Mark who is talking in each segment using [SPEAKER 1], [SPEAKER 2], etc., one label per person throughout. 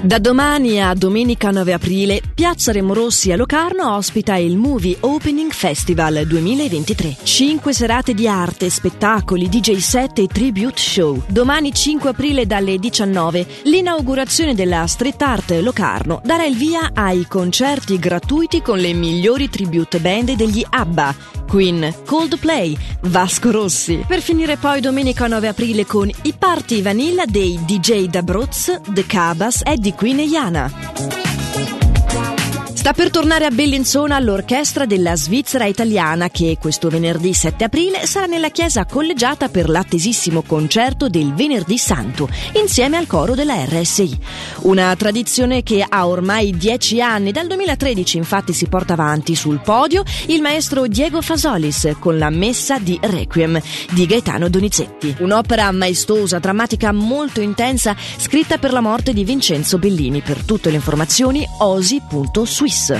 [SPEAKER 1] Da domani a domenica 9 aprile, Piazza Remorossi a Locarno ospita il Movie Opening Festival 2023. Cinque serate di arte, spettacoli, DJ set e tribute show. Domani 5 aprile dalle 19, l'inaugurazione della Street Art Locarno darà il via ai concerti gratuiti con le migliori tribute band degli ABBA, Queen, Coldplay, Vasco Rossi. Per finire poi domenica 9 aprile con i party vanilla dei DJ D'Abruz, The Cabas, Eddie Queen e Iana. Sta per tornare a Bellinzona l'orchestra della Svizzera italiana che questo venerdì 7 aprile sarà nella chiesa collegiata per l'attesissimo concerto del Venerdì Santo insieme al coro della RSI. Una tradizione che ha ormai dieci anni, dal 2013 infatti si porta avanti sul podio il maestro Diego Fasolis con la Messa di Requiem di Gaetano Donizetti. Un'opera maestosa, drammatica, molto intensa, scritta per la morte di Vincenzo Bellini. Per tutte le informazioni osi.swiss.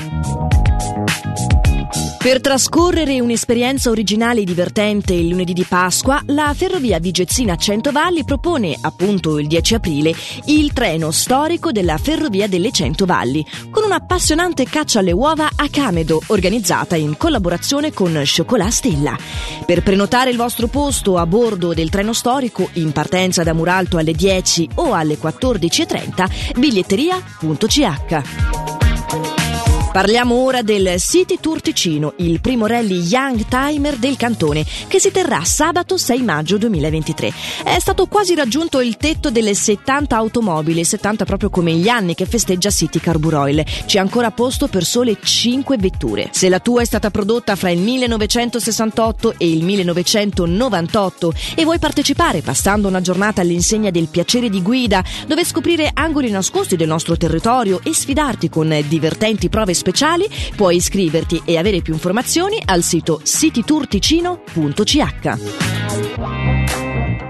[SPEAKER 1] Per trascorrere un'esperienza originale e divertente il lunedì di Pasqua, la Ferrovia Vigezzina Centovalli propone, appunto il 10 aprile, il treno storico della Ferrovia delle Centovalli, con un'appassionante caccia alle uova a Camedo, organizzata in collaborazione con Chocolat Stella. Per prenotare il vostro posto a bordo del treno storico, in partenza da Muralto alle 10 o alle 14.30, biglietteria.ch. Parliamo ora del City Tour Ticino, il primo rally Young Timer del cantone, che si terrà sabato 6 maggio 2023. È stato quasi raggiunto il tetto delle 70 automobili, 70 proprio come gli anni che festeggia City Carburoil. C'è ancora posto per sole 5 vetture. Se la tua è stata prodotta fra il 1968 e il 1998 e vuoi partecipare passando una giornata all'insegna del piacere di guida, dove scoprire angoli nascosti del nostro territorio e sfidarti con divertenti prove speciali, puoi iscriverti e avere più informazioni al sito citytourticino.ch.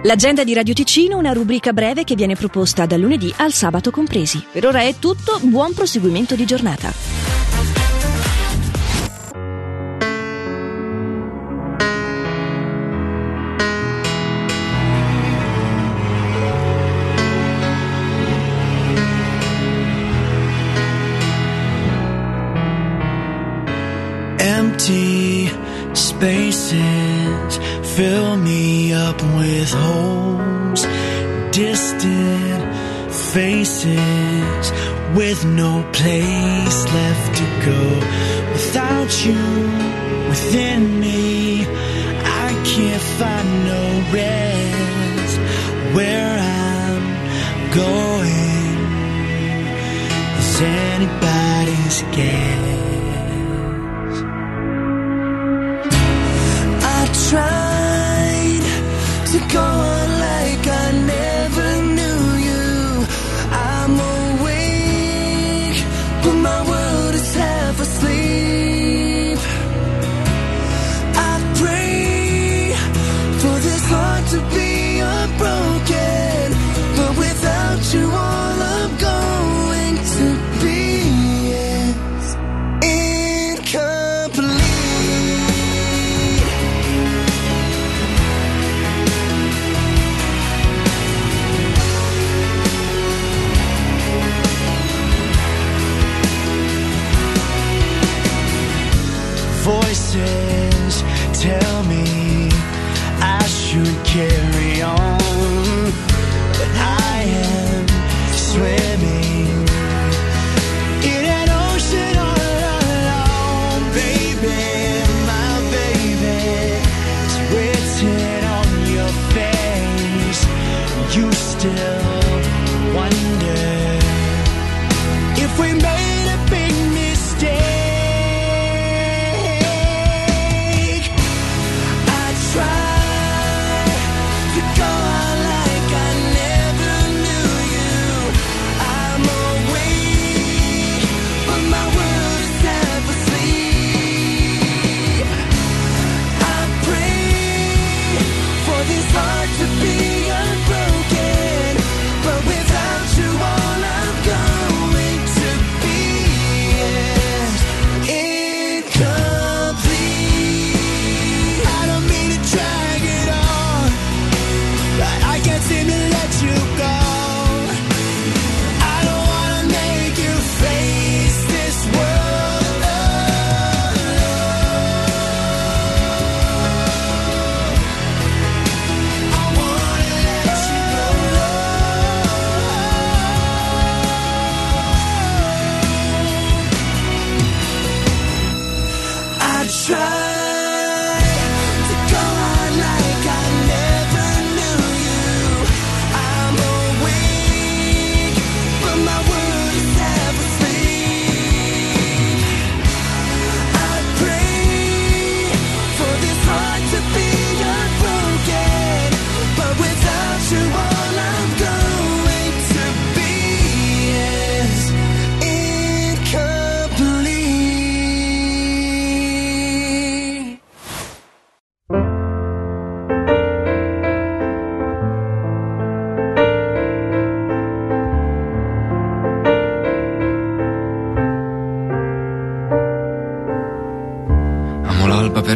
[SPEAKER 1] L'agenda di Radio Ticino, una rubrica breve che viene proposta dal lunedì al sabato compresi. Per ora è tutto, buon proseguimento di giornata.
[SPEAKER 2] Empty spaces fill me up with holes, distant faces with no place left to go. Without you within me, I can't find no rest where I'm going. Is anybody's guess? try. Tell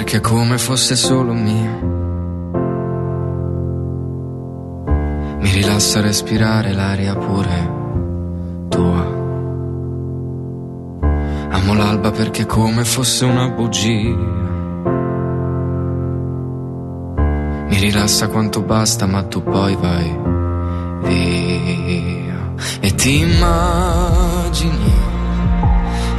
[SPEAKER 3] perché come fosse solo mio. Mi rilassa respirare l'aria pure tua. Amo l'alba perché come fosse una bugia. Mi rilassa quanto basta, ma tu poi vai via. E ti immagini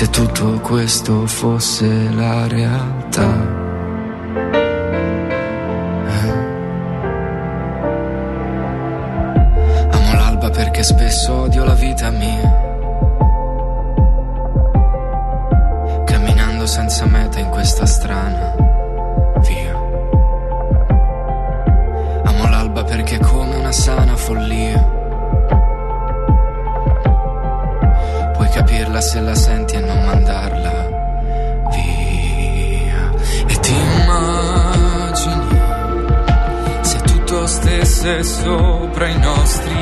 [SPEAKER 3] Se tutto questo fosse la realtà? Amo l'alba perché spesso odio la vita mia. Camminando senza meta in questa strana via. Amo l'alba perché è come una sana follia. Puoi capirla se la senti sopra i nostri